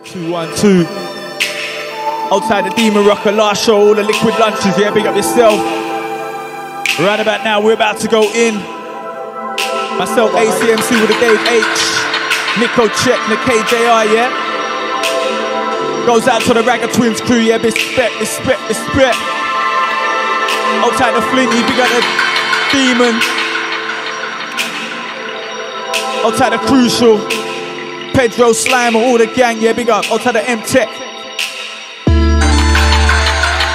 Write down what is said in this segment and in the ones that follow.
Two, one, two. Outside the Demon Rocker, last show, all the liquid lunches, yeah, big up yourself. Right about now, we're about to go in. Myself, ACMC with a Dave Aitch. Nico Check, the KJR, yeah? Goes out to the Ragga Twins crew, yeah, respect, respect, respect. Outside the Flinty, big up the Demon. Outside the Crucial. Pedro Slime, all the gang, yeah, big up. Outside the M-Tech.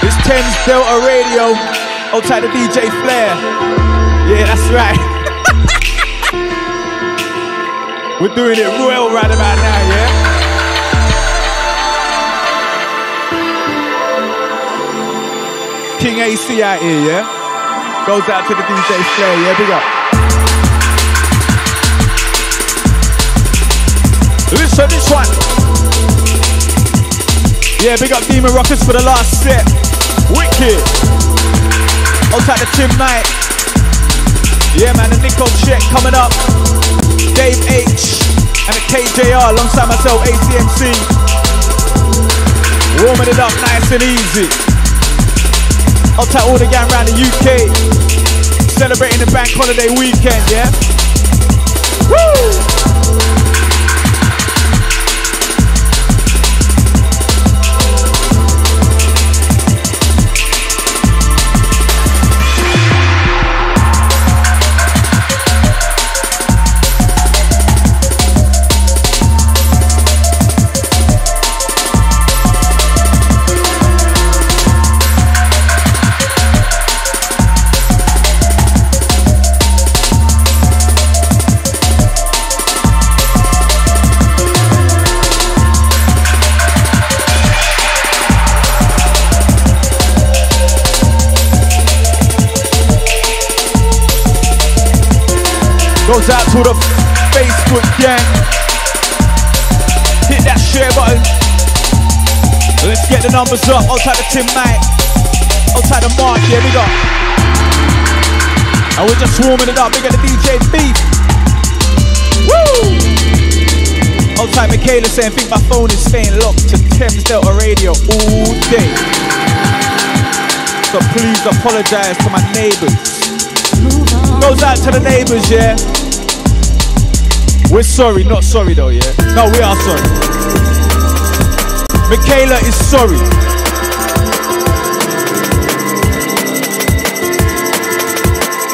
It's Thames Delta Radio. Outside the DJ Flair. Yeah, that's right. We're doing it royal right about now, yeah? King AC out here, yeah? Goes out to the DJ Flair, yeah, big up. Listen this one. Yeah, big up Demon Rockers for the last set. Wicked. I'll Outside the Tim Knight. Yeah, man, the Nico check coming up. Dave Aitch. And the KJR alongside myself, ACMC. Warming it up nice and easy. I'll Outside all the gang around the UK. Celebrating the bank holiday weekend, yeah? Woo! To the Facebook gang. Hit that share button. Let's get the numbers up. Outside the Tim Knight. Outside the Mark, yeah, we got. And we're just warming it up. We got the DJ Beef. Woo! Outside Michaela saying, think my phone is staying locked to Thames Delta Radio all day. So please apologize to my neighbors. Goes out to the neighbors, yeah. We're sorry, not sorry though, yeah? No, we are sorry. Michaela is sorry.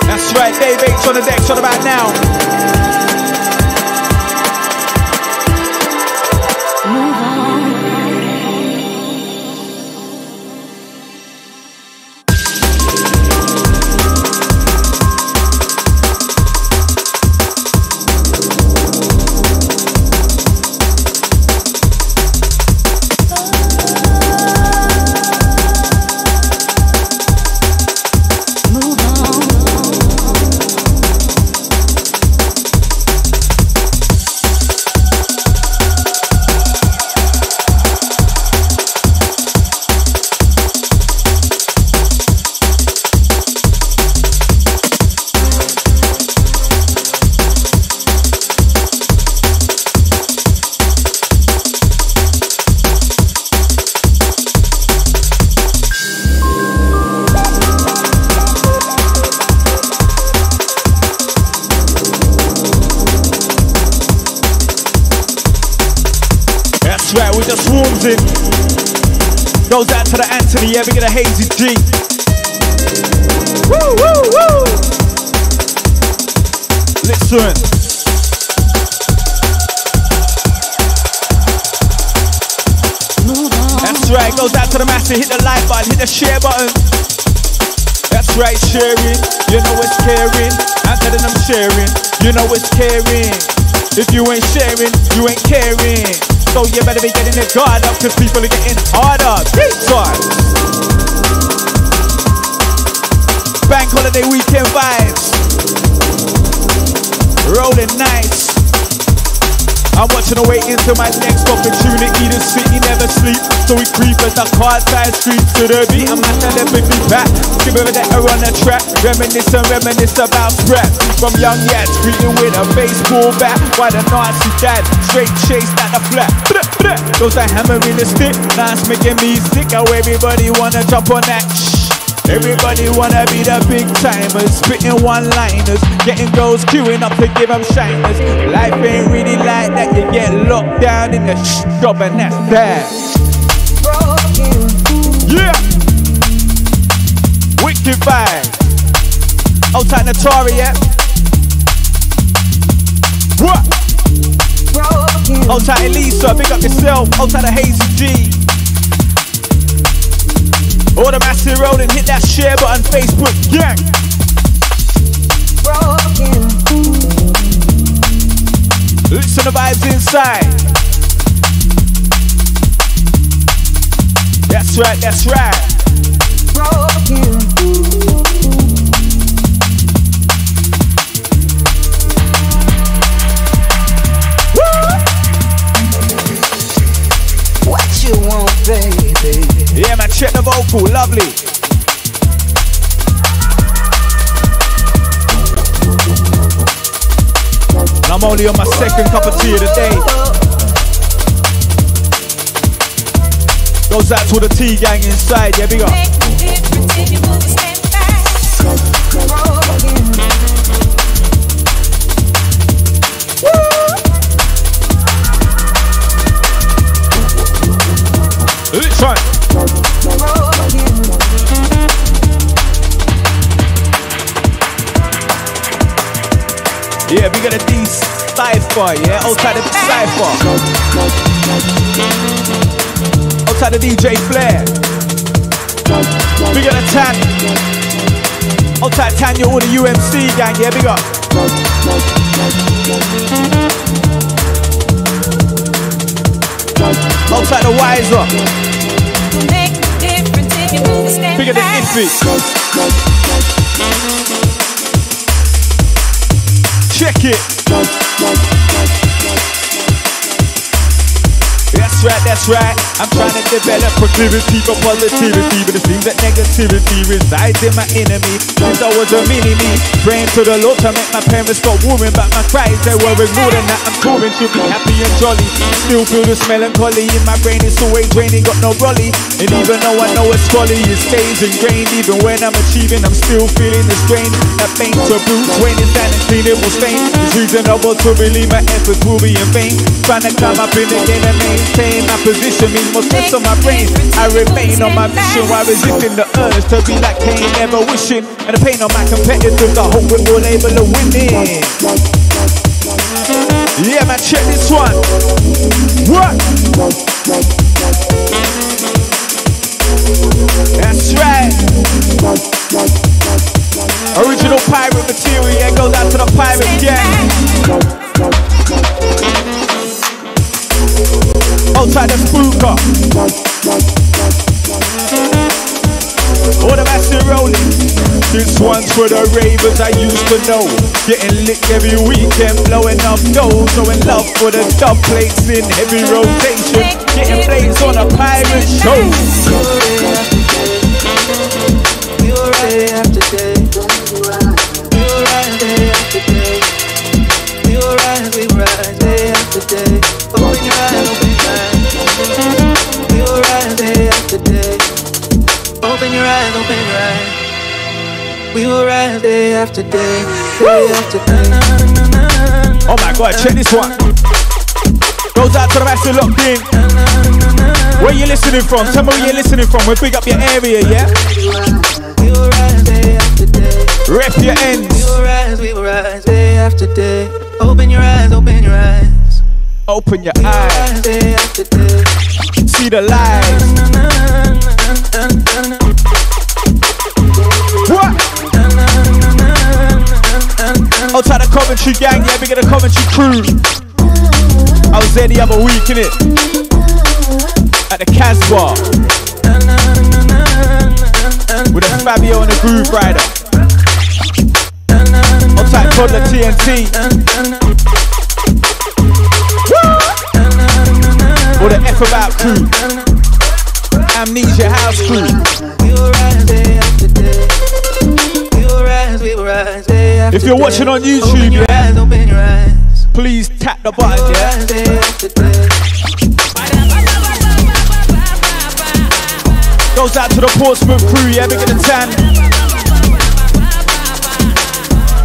That's right, Dave Aitch on the deck, shot about now. Goes out to the Anthony, yeah, we get a hazy G. Woo, woo, woo! Listen. That's right, goes out to the master, hit the like button, hit the share button. That's right, sharing, you know it's caring. I'm telling them sharing, you know it's caring. If you ain't sharing, you ain't caring. So you better be getting it guard up, cause people are getting harder. Big time. Bank holiday weekend vibes. Rolling nice. I'm watching and waiting till my next opportunity to city never sleep. So we creep as the car side streets to the beat. I'm not telepathy back. Give it that on the track. Reminisce and reminisce about scrap. From young yats, greeting with a face baseball bat. Why the Nazi dad straight chased at the flat. Those a hammer in the stick. It's making me sick. How everybody wanna jump on that. Everybody wanna be the big timers, spitting one liners, getting girls queuing up to give them shiners. Life ain't really like that, you get locked down in the shop and that's that. Yeah! Wicked vibe. Outside yeah? What? Outside Elisa, pick up yourself. Outside of Hazy G. All the massive road and hit that share button, Facebook gang. Broken. Listen the vibes inside. That's right, that's right. Broken. What you want, baby? Yeah, man, check the vocal, lovely. And I'm only on my second cup of tea of the day. Goes out to the tea gang inside, yeah, big up. Let's try. Yeah, we got a D Cypher, yeah? Outside of the Cypher. Outside of DJ Flair. We got a Tan. Outside Tanya, all the UMC gang, yeah, big up. Outside the Wiser. Bigger than Iffy. Check it. That's right, that's right. I'm trying to develop proclivity for positivity, but it seems that negativity resides in my enemy. Since I was a mini me, praying to the Lord to make my parents stop worrying about my cries. They were ignoring that I'm touring to be happy and jolly. Still feel this melancholy in my brain, it's always raining, got no brolly. And even though I know it's folly, it stays ingrained. Even when I'm achieving, I'm still feeling the strain. That pain to Bruce Wayne is that uncleanable stain. It's reasonable to believe my efforts will be in vain. Trying to climb up in the game and maintain my position means more stress on my brain. I remain on my mission while resisting the urge to be like Cain, never wishing. And the pain on my competitors, I hope all able to win it. Yeah, man, check this one. What? That's right. Original pirate material, goes out to the pirate gang. Outside the spooker. All the massive rolling. This one's for the ravers I used to know. Getting licked every weekend, blowing up dough. Showing love for the dub plates in heavy rotation. Getting plates on a pirate show. We will rise day after day, day after day. Oh my god, check this one. Goes out to the massive locked in. Where you listening from? Tell me where you're listening from. We big up your area, yeah? We will rise day after day. Rep your We will rise, we will rise day after day. Open your eyes, open your eyes. Open your We will eyes. rise day after day. See the light. Outside the Coventry gang, yeah, big of the Coventry crew. I was there the other week, innit? At the Casbah. With a Fabio and a Grooverider. Outside Toddler TNT. Or the F about crew. Amnesia House crew. If you're watching on YouTube, yeah, please tap the button, yeah. Goes out to the Portsmouth crew, yeah, big in the tan.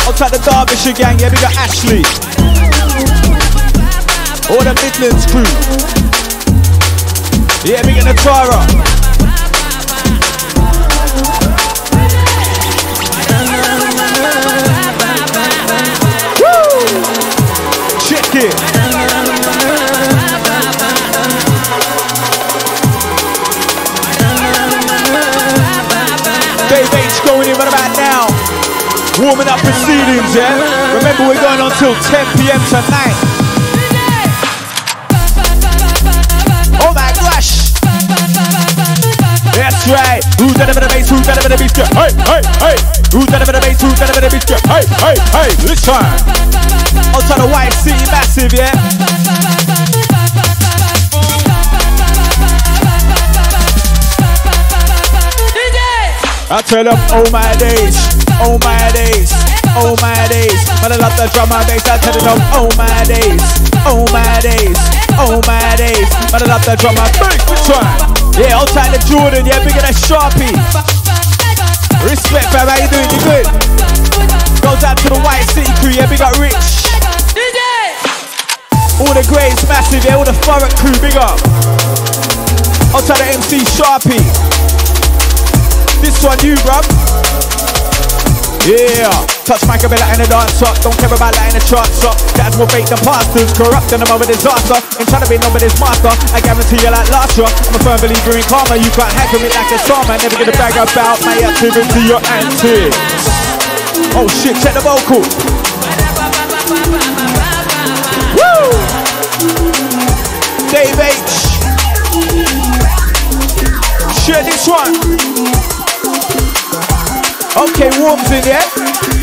Outside the Derbyshire gang, yeah, we got Ashley. All the Midlands crew. Yeah, big in the Tara. It. Dave Aitch going in right about now. Warming up proceedings, yeah? Remember, we're going on till 10 p.m. tonight. Who's that over the bass? Who's that over the bass? Hey, hey, hey. Who's that over the bass? Who's that over the bass? Hey, hey, hey. Listen. Outside the White City, massive, yeah? I tell them, oh my days, oh my days, oh my days. But I love the drum and bass. I tell them, oh my days, oh my days, oh my days. But I love the drum and bass. Which Yeah, outside the Jordan, yeah, bigger than Sharpie. Respect, fam, how you doing? You good? Goes out to the White City crew, yeah, big up Rich. All the greats, massive, yeah, all the Thurrock crew, big up. I'll Outside the MC Sharpie. This one you, bruv. Yeah, touch Michael Bella and the dance up. Don't care about letting the charts up. Dads will fake the pastors, corrupt and I'm over disaster. Ain't trying to be nobody's master. I guarantee you like last year. I'm a firm believer in karma. You can't hack me like a summer. Never get a bag about my activity your antics. Oh shit, check the vocal. Woo! Dave Aitch. Share this one. Okay, warms in, yeah?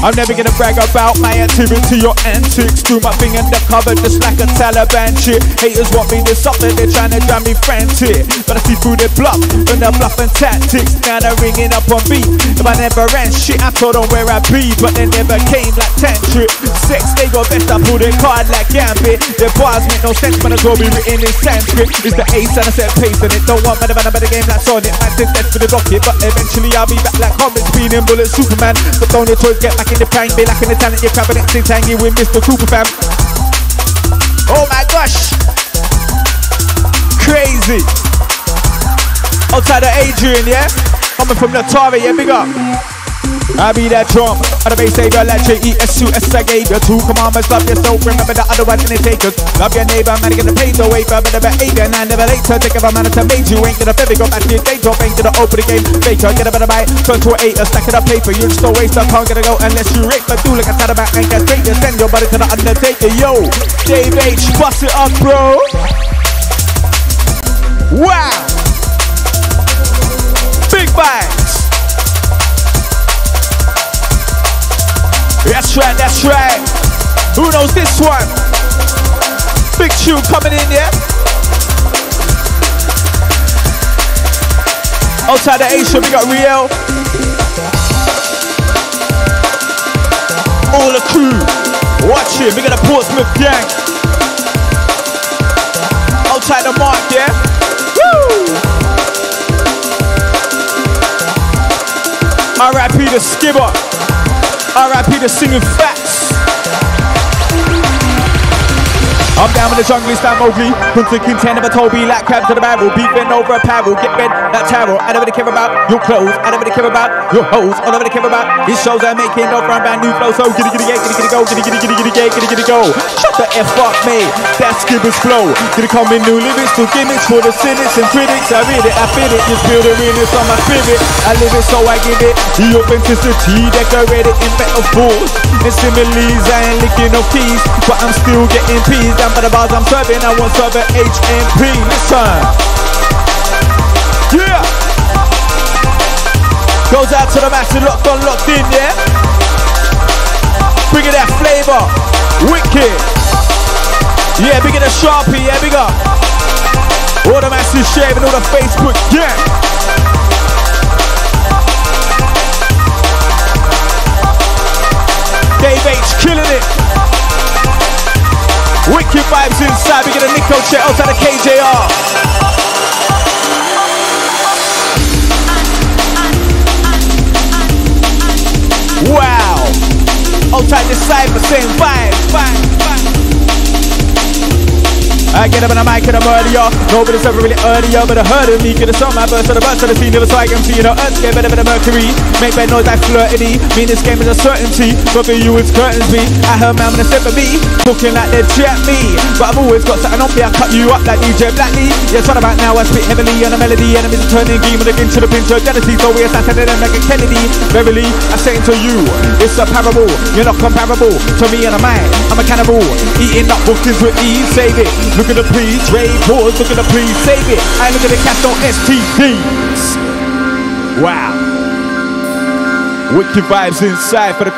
I'm never gonna brag about my activity or antics. Do my thing in the cover just like a Taliban shit. Haters want me to suffer, they're trying to drive me frantic. But I see through their bluff, when they're bluffing tactics. Now they're ringing up on beat. If I never ran shit, I told them where I be, but they never came like tantric. Sex, they go best, I pull their card like Gambit. Their bars make no sense, but it's all be written in Sanskrit. It's the ace and I set pace, and it don't want man, man, better game like Sonic. Says death for the rocket, but eventually I'll be back like Comet, speeding bullet Superman. But don't your toys get back in the prank, be lacking the talent, you're crabbing it, sing tangy with Mr. Cooper fam. Oh my gosh, crazy. Outside of Adrian, yeah, coming from the Atari, yeah, big up. I be that drum, the bass savior like J-E-S-U-S I gave you two commandments, love yourself, remember the other ones and they take us. Love your neighbor, man, get the pain the way for better behavior. And I never later, take a man to made you Ain't gonna baby, go back to your day job, ain't gonna open the game Faker, get a better bite, turn to an eight, a stack of the paper You. Just don't waste, I can't get a go unless you rape But do like a tat back and get straight, send your body to the undertaker. Yo, Dave Aitch, bust it up, bro. Wow That's right, that's right. Who knows this one? Big tune coming in, yeah? Outside the Asia, we got Riel. All the crew. Watch it, we got a Portsmouth gang. Outside the mark, yeah? Woo! R.I.P. the skipper. RIP the singing facts. I'm down with the jungle, it's that Mowgli. King never told me like crab to the barrel. Beefing over a barrel, get bent, that tarot. I never really care about your clothes, I never really care about your hoes. I never really care about these shows I'm making no from brand new flow. So giddy giddy giddy giddy go, giddy giddy giddy giddy giddy giddy giddy go. Shut the F up, me. That's Skibber's flow. Gonna come in new lyrics, to gimmicks for the cynics and critics. I read it, I feel it, just feel the realness on my spirit. I live it, so I give it the authenticity, decorated in metaphors and similes. I ain't licking no keys, but I'm still getting peas for the bars I'm serving. I want to serve an HMP. Listen. Yeah. Goes out to the massive locked on, locked in, yeah? Bringing that flavor. Wicked. Yeah, big up the Sharpie, yeah, big up. All the massive shaving, all the Facebook, yeah. Dave Aitch killing it. Wicked vibes inside. We get a Nico check outside of KJR. Wow. Outside the but same vibe. vibe. I get up and I mic and I'm earlier. Nobody's ever really earlier, but I heard of me. Get a song, my verse, of the burst of the scene. Never saw I can see, you know, Earth's get better than Mercury. Make bad noise like flirty. Mean this game is a certainty. But for you, it's curtains me. I heard man they step at me. Talking like they chat me. But I've always got something on me. I cut you up like DJ Blackley. Yeah, what about now? I spit heavily on a melody. Enemies are turning game when they into the pinch of jealousy. So we assassinate them like a Kennedy. Verily, I say to you, it's a parable. You're not comparable to me and a man. I'm a cannibal. Eating up bookings with ease. Save it. Look at the please, Ray boys, look at the please, save it. I look at the cast on STDs. Wow. Wicked vibes inside for the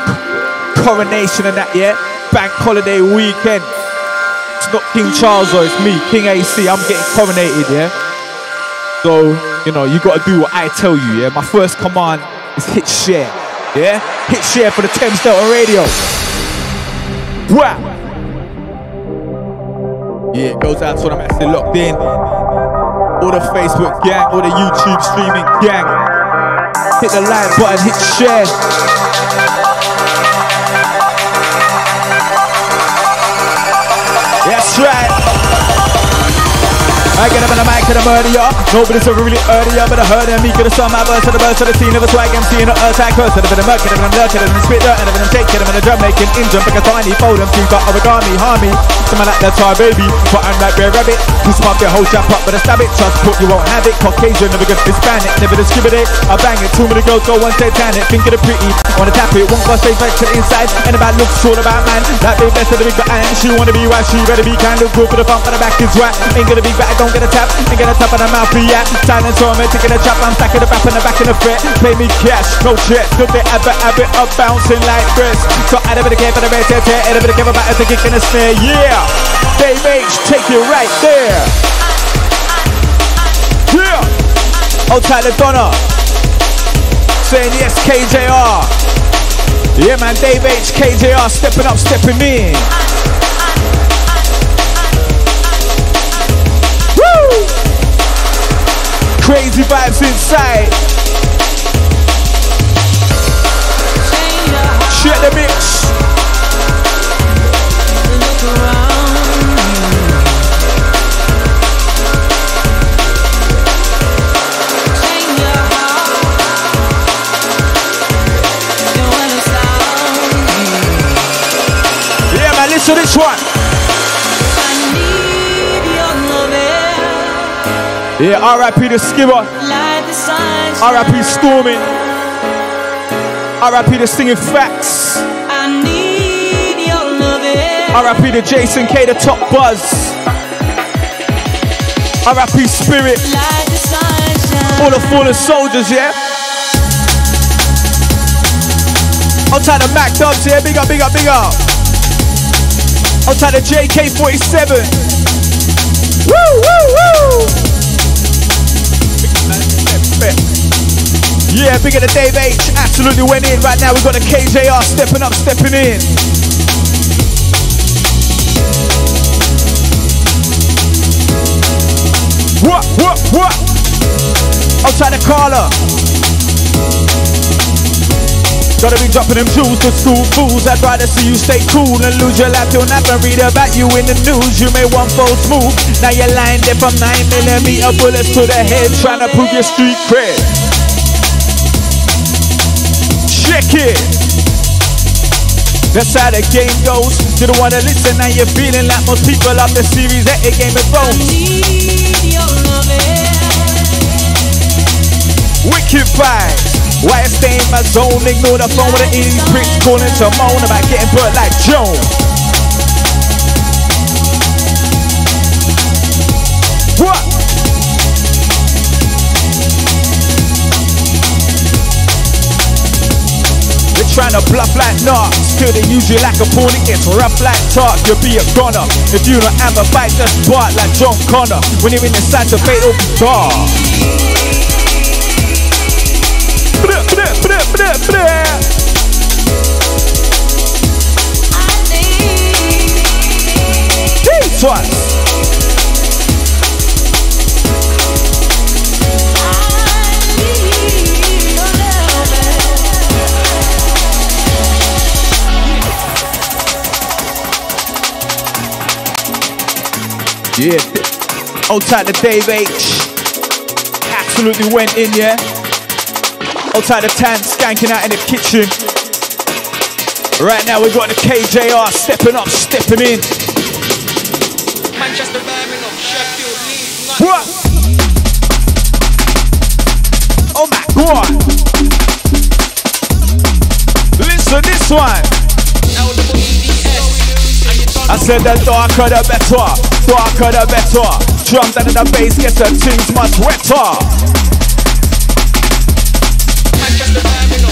coronation and that, yeah? Bank holiday weekend. It's not King Charles or it's me, King AC. I'm getting coronated, yeah? So, you know, you gotta do what I tell you, yeah? My first command is hit share, yeah? Hit share for the Thames Delta Radio. Wow. Yeah, goes out to them actually locked in. All the Facebook gang, all the YouTube streaming gang. Hit the like button, hit share. That's right. I get up on the mic and I'm earlier. Nobody's ever really earlier, but I heard. Me get a song, my verse to the verse of the scene of a swag MC in the earth attack curse. I've been a murk, I've been a lurk, I've been a spit dirt, I've been a take I've been a drum making engine, like a tiny fold them, two got origami, harmy. Someone like that tar baby, but I'm like bear rabbit. Who's pump their whole jump up, but I stab it. Trust put you won't have it. Caucasian, never good Hispanic, never discriminate. I bang it, two minute girls go one satanic. Think of the pretty, wanna tap it, one go straight back to the inside. And about looks all about man. That big best of the big but and she wanna be white, she better be kind of good for the front, but the back is right. Ain't gonna be back, don't get a tap, ain't get a tap on the mouth. Silence on me, taking a chop, I'm stacking the rap in the back in the fit. Pay me cash, no checks, good they ever have it up bouncing like this. So of the game for the red, tear, of the game about to kick in the snare, yeah. Dave Aitch, take it right there. Yeah. Outside the Donna. Saying yes, KJR. Yeah, man, Dave Aitch, KJR, stepping up, stepping in. Crazy vibes inside. Shut the mix. Yeah, man, listen to this one. Yeah, RIP the skipper. RIP Stormin. RIP the singing facts. RIP the Jason Kaye, the top buzz. RIP Spirit. All the fallen soldiers, yeah? Outside the Mac Dubs, yeah? Big up, big up, big up. Outside the JK47. Yeah, bigger than Dave Aitch. Absolutely went in. Right now we've got the KJR stepping up, stepping in. What, what, what? Outside the Carla. Gotta be dropping them jewels to school fools. I'd rather see you stay cool and lose your life till nothing. Read about you in the news. You made one false move. Now you're lying there from 9 millimeter bullets to the head, trying to prove your street cred. That's how the game goes. You don't wanna listen, now you're feeling like most people of the series that it Game of Thrones. Wicked vibes. Why I stay in my zone? Ignore the phone with the easy pricks calling to moan about getting burnt like Joan. What? Trying to bluff knocks. Till they use you like a pawn, it gets rough like talk. You'll be a goner. If you don't have a fight, just bark like John Connor. When you're in the blah, blah, blah, blah. Twice. Yeah. Outside the Dave Aitch. Absolutely went in, yeah. Outside the Tan skanking out in the kitchen. Right now we got the KJR stepping up, stepping in. Manchester, Birmingham, Sheffield, Leeds. What? Oh my god. Listen this one. I said the darker the better, darker the better. Drums and the bass get the things much wetter.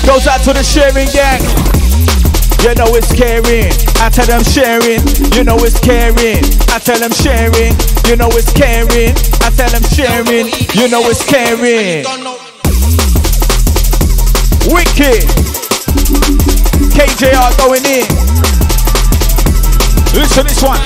Goes out to the sharing gang. You know it's caring. I tell them sharing. You know it's caring. I tell them sharing. You know it's caring. I tell them sharing. You know it's caring. Wicked. KJR going in. Listen to this one.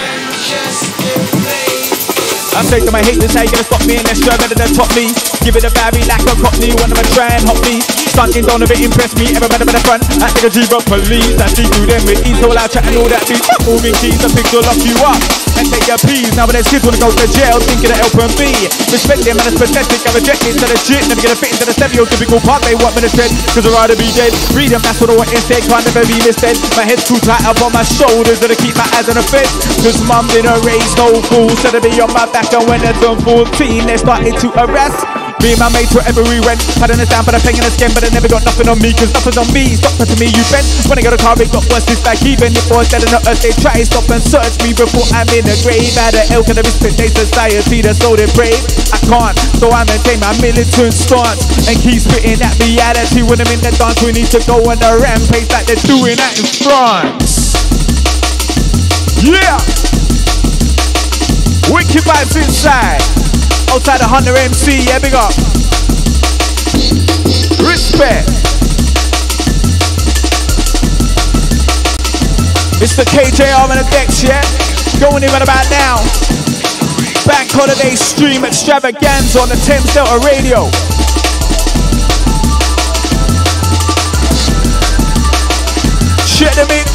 I say to my haters, how you gonna stop me? And try better than top me. Give it a Barry like a cockney. One of my try and hop me. Stunting don't ever impress me. Ever better the front. I think a G-Rock police. I see through them with ease. I'll chat and all that beat. Moving keys, the picture lock you up. And take your peas. Now when there's kids wanna go to jail, thinking of helping me. Respect them and it's pathetic. I reject it to the shit. Never gonna fit into the stereotypical part they want me to tread. Cause I'd rather be dead. Freedom, that's what I want instead. Can't never be misled. My head's too tight up on my shoulders. Gotta keep my eyes on the fence. Cause mum didn't raise no fool. Said to be on my back and when I turned 14, they started to arrest. Me and my mates wherever we went. Had us down for the pain and the skin But they never got nothing on me Cause nothing's on me. Stop to me you bent. When I got a car it got worse It's like even if I was dead the earth They try to stop and search me Before I'm in the grave. Out of elk and the respect they society That's so depraved I can't So I maintain my militant stance And keep spitting that reality. When I'm in the dance We need to go on a rampage Like they're doing that in France. Yeah! Wicked vibes inside outside the Hunter MC, yeah, big up. Respect. Mr. KJR on the decks, yeah? Going in right about now. Bank holiday stream extravaganza on the Thames Delta Radio. Check the mix.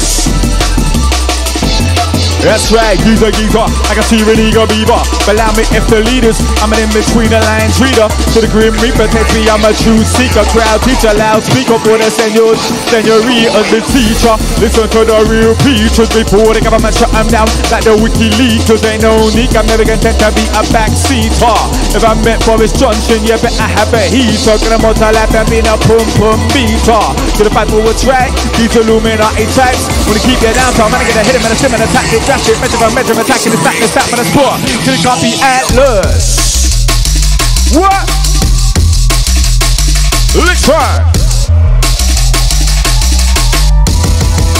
That's right, geezer geezer. I can see an eager beaver. But allow me if the leaders, I'm an in between the lines reader. To the grim reaper, take me, I'm a true seeker. Crowd teacher, loudspeaker for the seniors, senorita, the teacher. Listen to the real preachers before the government shut them down like the WikiLeaks. Ain't no need, I'm never content to be a backseater. If I met Boris Johnson, yeah, bet I have a heater. Gonna motor lap and be a pum pum beater. To the fight for a track, these Illuminati types. Wanna keep you down, so I'm gonna get a hit him and a sim and attack it dash it, measure by measure, attacking the stack, the stack, but the sport. Till it can't be Atlas. What? Let's try.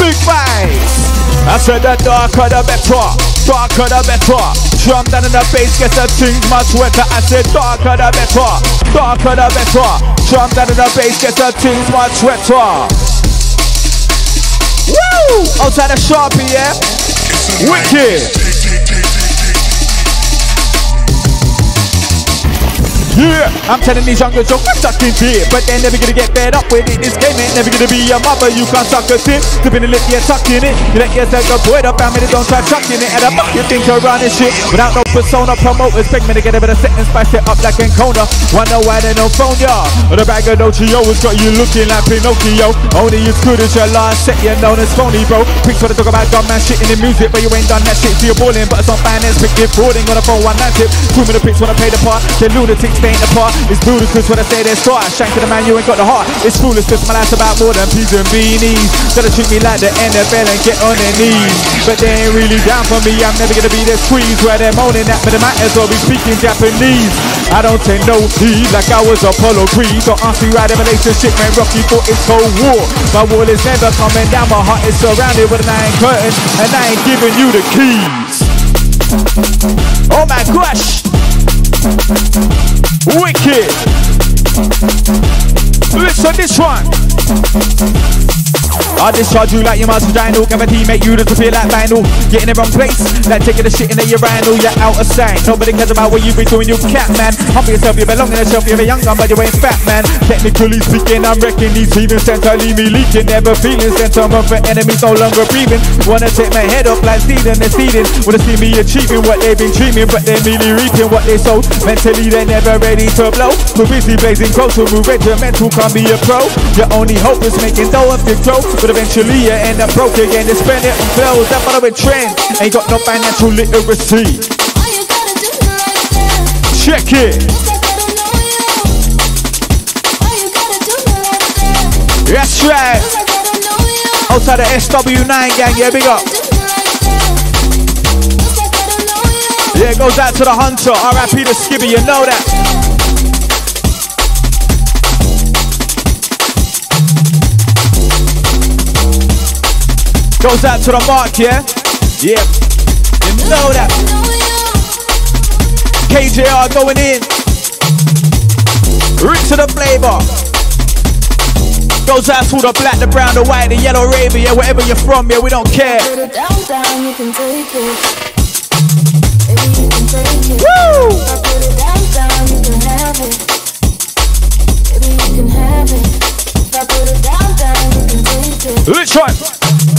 Big vibes. I said the darker the better, darker the better. Drum down in the bass gets the things much wetter. I said darker the better, darker the better. Drum down in the bass gets the things much wetter. Woo! Outside the Sharpie, yeah? Wicked. Yeah, I'm telling these younger jokes, I'm sucking dick, but they're never gonna get fed up with it. This game ain't never gonna be a mother, you can't suck a tip. Tipping the lip, yeah, tucking it. You let yourself go boy I mean, don't try chucking it. And I fuck you think you're running shit without no persona. Promoters beg me to get a bit of and spice it up like Ancona. Wonder why they don't phone ya. Or the bag of Nochio has got you looking like Pinocchio. Only as good as your last set, you're known as phony, bro. Quick to talk about dumb man shit in the music, but you ain't done that shit, so you're balling. But it's on finance, pick it frauding on a phone one night tip. Two minute pics wanna pay the part. they're lunatics, ain't the part. It's ludicrous when I say they're smart. Shank to the man, you ain't got the heart. It's foolish, cause my life's about more than peas and beanies. Gotta treat me like the NFL and get on their knees. But they ain't really down for me, I'm never gonna be their squeeze. Where they're moaning at, but they might as well be speaking Japanese. I don't take no heed like I was Apollo Creed. So ask me why the relationship man, rocky for its Cold War. My wall is never coming down, my heart is surrounded with an iron curtain, and I ain't giving you the keys. Oh my gosh! Wicked! Listen this one. I discharge you like your master vaginal. Cavity make you disappear like vinyl. Get in the wrong place, like taking the shit in the urinal. You're out of sight. Nobody cares about what you've been doing, you cat man. Humble yourself, you belong in a shelf. You're a young gun, but you ain't fat man. Technically speaking, I'm wrecking these heathens. Center leave me leaking. Never feeling sentiment for enemies no longer breathing. Wanna take my head up like Steven, they're stealing. Wanna see me achieving what they've been dreaming, but they're merely reaping what they sow. Mentally, they're never ready to blow. Too busy blazing to move regimental, can't be a pro. Your only hope is making dough of the grow. But eventually you end up broke again. They spend it on clothes that following trend. Ain't got no financial literacy. Check it. That's right. Outside the SW9 gang, yeah, big up. Yeah, it goes out to the hunter. RIP to Skibby, you know that. Goes out to the mark, yeah? Yeah. You know that. KJR going in. Rich to the flavor. Goes out to the black, the brown, the white, the yellow raven, yeah, wherever you're from, yeah, we don't care. Woo! Which one?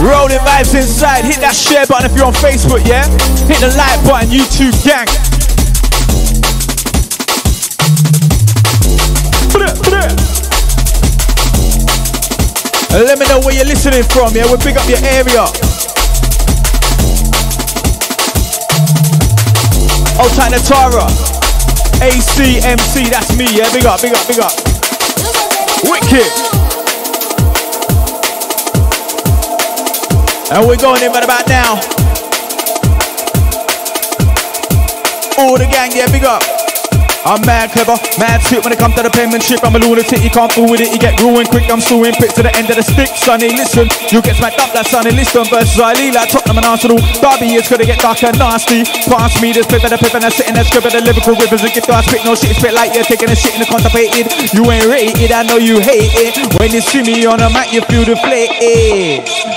Rolling vibes inside. Hit that share button if you're on Facebook, yeah? Hit the like button, YouTube gang. Let me know where you're listening from, yeah? We'll pick up your area. Old time Natara. ACMC, that's me, yeah? Big up, big up, big up. Wicked. And we're going in right about now. All the gang, yeah, big up. I'm mad clever, mad shit when it comes to the penmanship. I'm a lunatic, you can't fool with it, you get ruined quick. I'm suing pick to the end of the stick, sonny. Listen, you get smacked up like Sonny Liston versus Ali like Tottenham and Arsenal. Derby is gonna get dark and nasty. Pass me this paper, the paper, and I'm sitting there scribbling the lyrical rivers and gift. I spit no shit, spit like you're taking a shit in the contemplated. You ain't rated, I know you hate it. When you see me on the mic, you feel the flake.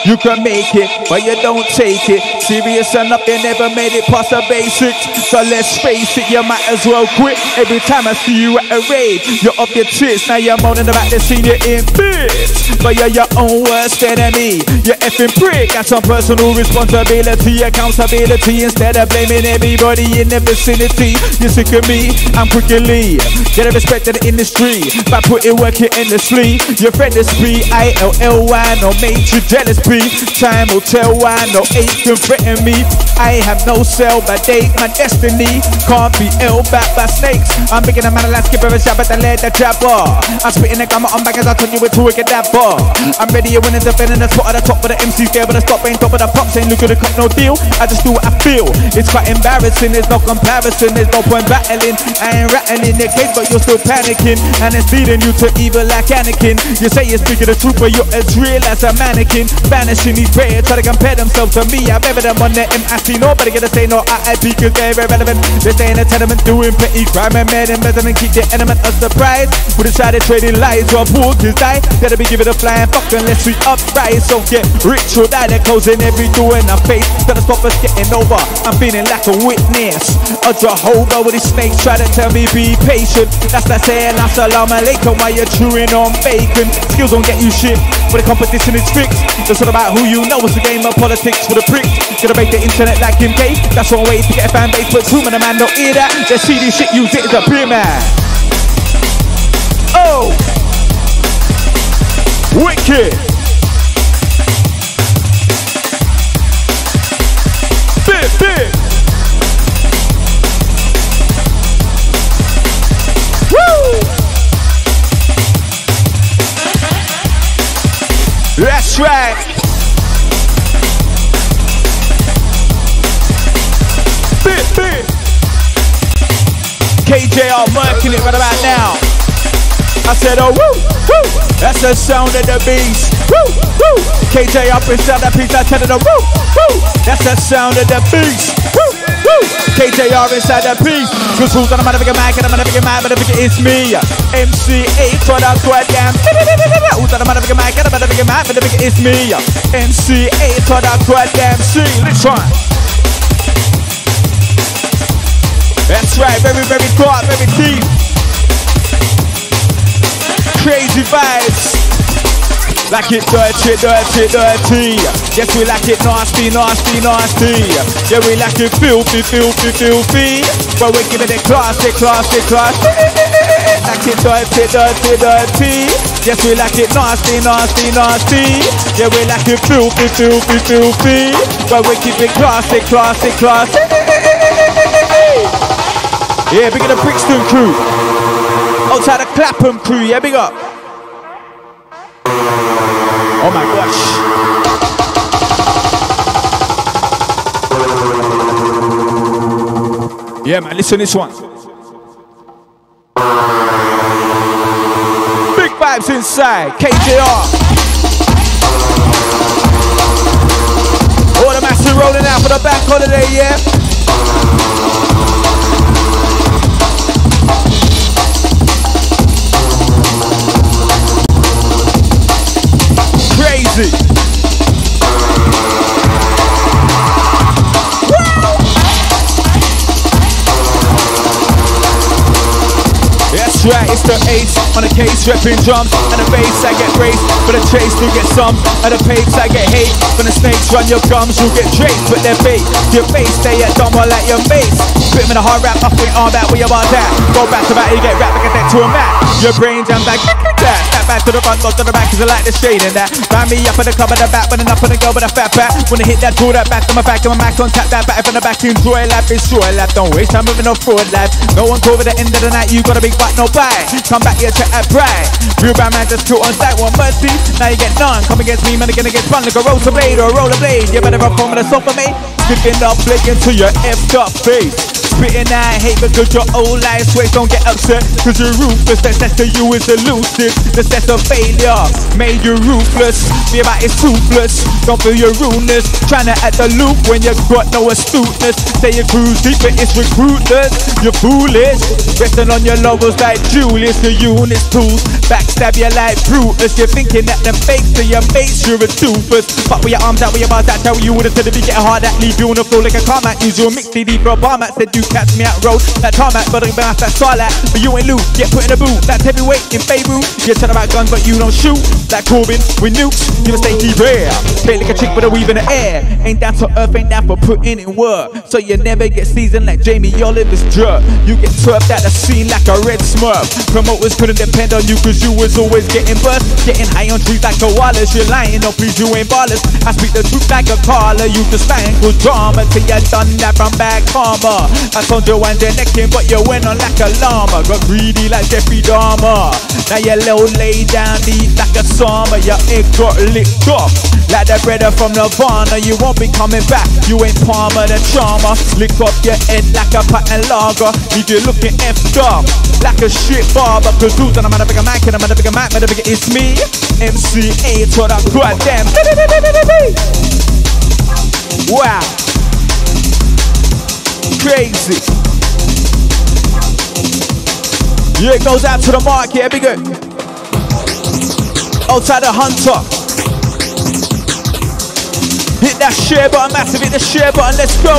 You can make it, but you don't take it. Serious enough, they never made it past the basics. So let's face it, you might as well quit. Every time I see you at a rave, you're off your tits. Now you're moaning about the senior in bits. But you're your own worst enemy. You're effing prick. Got some personal responsibility, accountability. Instead of blaming everybody in the vicinity. You're sick of me, I'm quickly. Get a respect in the industry by putting work here endlessly. Your friend is free, I L L Y, no major jealous P. Time will tell why no eight can threaten me. I have no cell, but date my destiny. Can't be ill back by snakes. I'm making a man a last skip of a shot, but I let that trap I'm spitting the gamma on back as I told you with two wicked that bar. I'm ready, you're winning the fin in the spot at the top of the MC scale, but I stop ain't top of the pop saying look at the cut, no deal. I just do what I feel. It's quite embarrassing, there's no comparison, there's no point battling. I ain't rattling in the case, but you're still panicking, and it's leading you to evil like Anakin. You say you're speaking the truth, but you're as real as a mannequin. Banishing these prayers, try to compare themselves to me. I better them on the MIC, nobody gonna say no IIP, cause they're irrelevant. They stay in a tenement doing petty crime I'm a man and and keep the element of surprise. We decided trading lies while poor kids die. Gotta be giving a flying fuck unless we upright. So get rich or die. They're closing every door in our face. Gotta stop us getting over. I'm feeling like a witness. A Jehovah with these snakes try to tell me be patient. That's like saying assalamu alaikum while you're chewing on bacon. Skills don't get you shit, but the competition is fixed. It's all about who you know. It's a game of politics for the pricks. Gonna make the internet like Kim K. That's one way to get a fan base, but too many man don't hear that. They see this shit, use it it's a pre-man. Oh! Wicked! Big, big! Woo! That's right! KJR murking it right about now. I said, oh, woo, woo. That's the sound of the beast. Woo, woo. KJ up inside that piece, I tell it, oh, woo, woo. That's the sound of the beast. Woo, woo. KJR inside that piece. Cause who's on a motherfucking mic and I'm gonna get mad, motherfucker, it's me. MC8 for that goddamn. Who's on a motherfucking mic and I'm gonna get mad, motherfucker, it's me. MC8 for that goddamn C. Let's try. That's right, very, very dark, very deep. Crazy vibes. Like it dirty, dirty, dirty. Yes, we like it nasty, nasty, nasty. Yeah, we like it filthy, filthy, filthy. But we're giving it classy, classy, classy. Like it dirty, dirty, dirty. Yes, we like it nasty, nasty, nasty. Yeah, we like it filthy, filthy, filthy. But we keep it classy, classy, classy. Yeah, big up the Brixton crew. Outside the Clapham crew, yeah, big up. Oh my gosh. Yeah, man, listen this one. Big vibes inside, KJR. All the massive rolling out for the back holiday, yeah? That's right, it's the ace on the case, repping drums and the bass. I get raised for the chase to get some, and the pace I get hate. When the snakes run your gums, you'll get draped with their bait. Your face stay at dumb like your mace. Spit in a hard rap, I think on that where you want that. Go back to back, you get rap like a deck to a mat. Your brain jam back, that. Step back to the front, go to the back, cause I like the shade in that. Find me up in the club at the back, running up on the girl with a fat back. When I hit that, draw that back to my back, and my back on tap that back from the back. Enjoy life, it's short life. Don't waste time moving no forward life. No one over the end of the night, you got a big butt, no bite. Come back here, check that bright. Real bad man just put on sight, one mercy. Now you get none. Come against me, man, gonna get spun like a rotor blade or a roller blade. You better run from the sofa, mate. Sticking up, blade into your effed up face. Spitting that hate because your old life ways don't get upset. Cause you're ruthless, says to you is elusive. The sense of failure made you ruthless. Be about it's toothless, don't feel your rudeness. Trying to act the loop when you got no astuteness. Say you cruise deep but it's recruitless You're foolish, resting on your logos like Julius The units tools, backstab you like Brutus. You're thinking that them fakes to your mates, you're a doofus. Fuck with your arms out, with your bars out, tell you would've said if be. Get hard that leave you on the floor like a car mat. Use your mix CD for a bar mat, said you catch me out road. That tarmac, but I'm bounce that starlight. But you ain't loot, get put in a boot That's heavyweight in Beirut. You tell about guns but you don't shoot. Like Corbyn with nukes, you just stay keep rare Feel like a chick with a weave in the air. Ain't down to earth, ain't down for putting in work. So you never get seasoned like Jamie Oliver's jerk You get turfed at the scene like a red smurf. Promoters couldn't depend on you cause you was always getting burst. Getting high on trees like koalas You're lying, no please you ain't ballers. I speak the truth like a caller. You just stand good drama Till you done that from back karma. I told you one day necking but you went on like a llama. Got greedy like Jeffrey Dahmer. Now you low lay down deep like a summer. Your egg got licked off Like the brother from Nirvana. You won't be coming back. You ain't Palmer the charmer. Lick off your head like a patent lager. If you're looking effed up Like a shit barber. Cause who's on a motherfucker mic and I'm at a motherfucker mic Motherfucker it's me. MC8 to the goddamn. Wow Crazy Yeah, it goes out to the market. yeah, big up. Outside the hunter. Hit that share button, massive, hit the share button, let's go.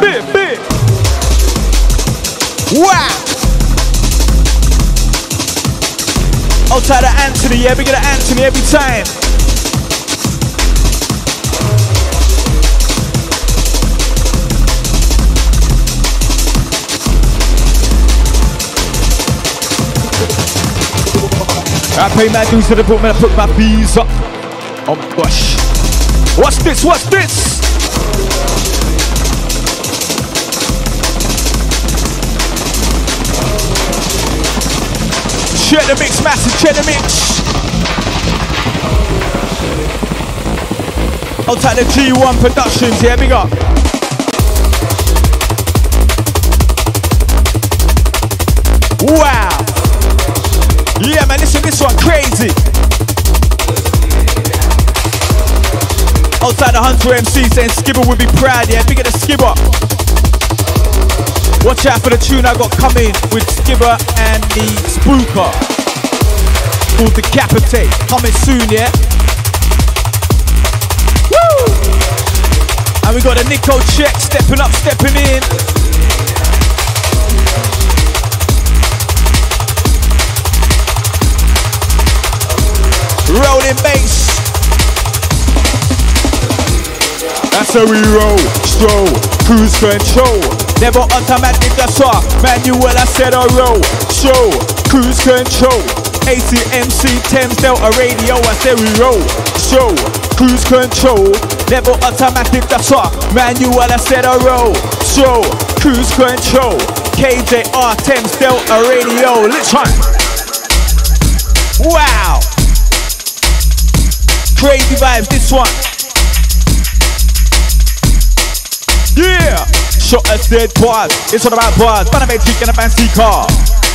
Bit, bit. Wow. Outside of Anthony, yeah, big up Anthony every time. I pay my dues to the boom man. I put my fees up. Oh On bush. What's this? What's this? Check the mix, massive. Check the mix. I'll take the G1 Productions. Yeah, big up. Wow. Yeah, man, listen, this one crazy. Outside the Hunter MC saying Skibber would be proud, yeah, big at the Skibber. Watch out for the tune I got coming with Skibber and the Spooker. Called Decapitate. Coming soon, yeah? Woo! And we got a Nico check stepping up, stepping in. Rolling bass. That's how we roll, stroll, cruise control. Never automatic, that's all. Manual, I said I roll, show, cruise control. ACMC, Thames Delta Radio, I said we roll, show, cruise control. Never automatic, that's all. Manual, I said I roll, show, cruise control. KJR, Thames Delta Radio, let's try. Wow. Crazy vibes, this one. Yeah! Shot a dead bars. It's all about bars. But I made chicken a fancy car.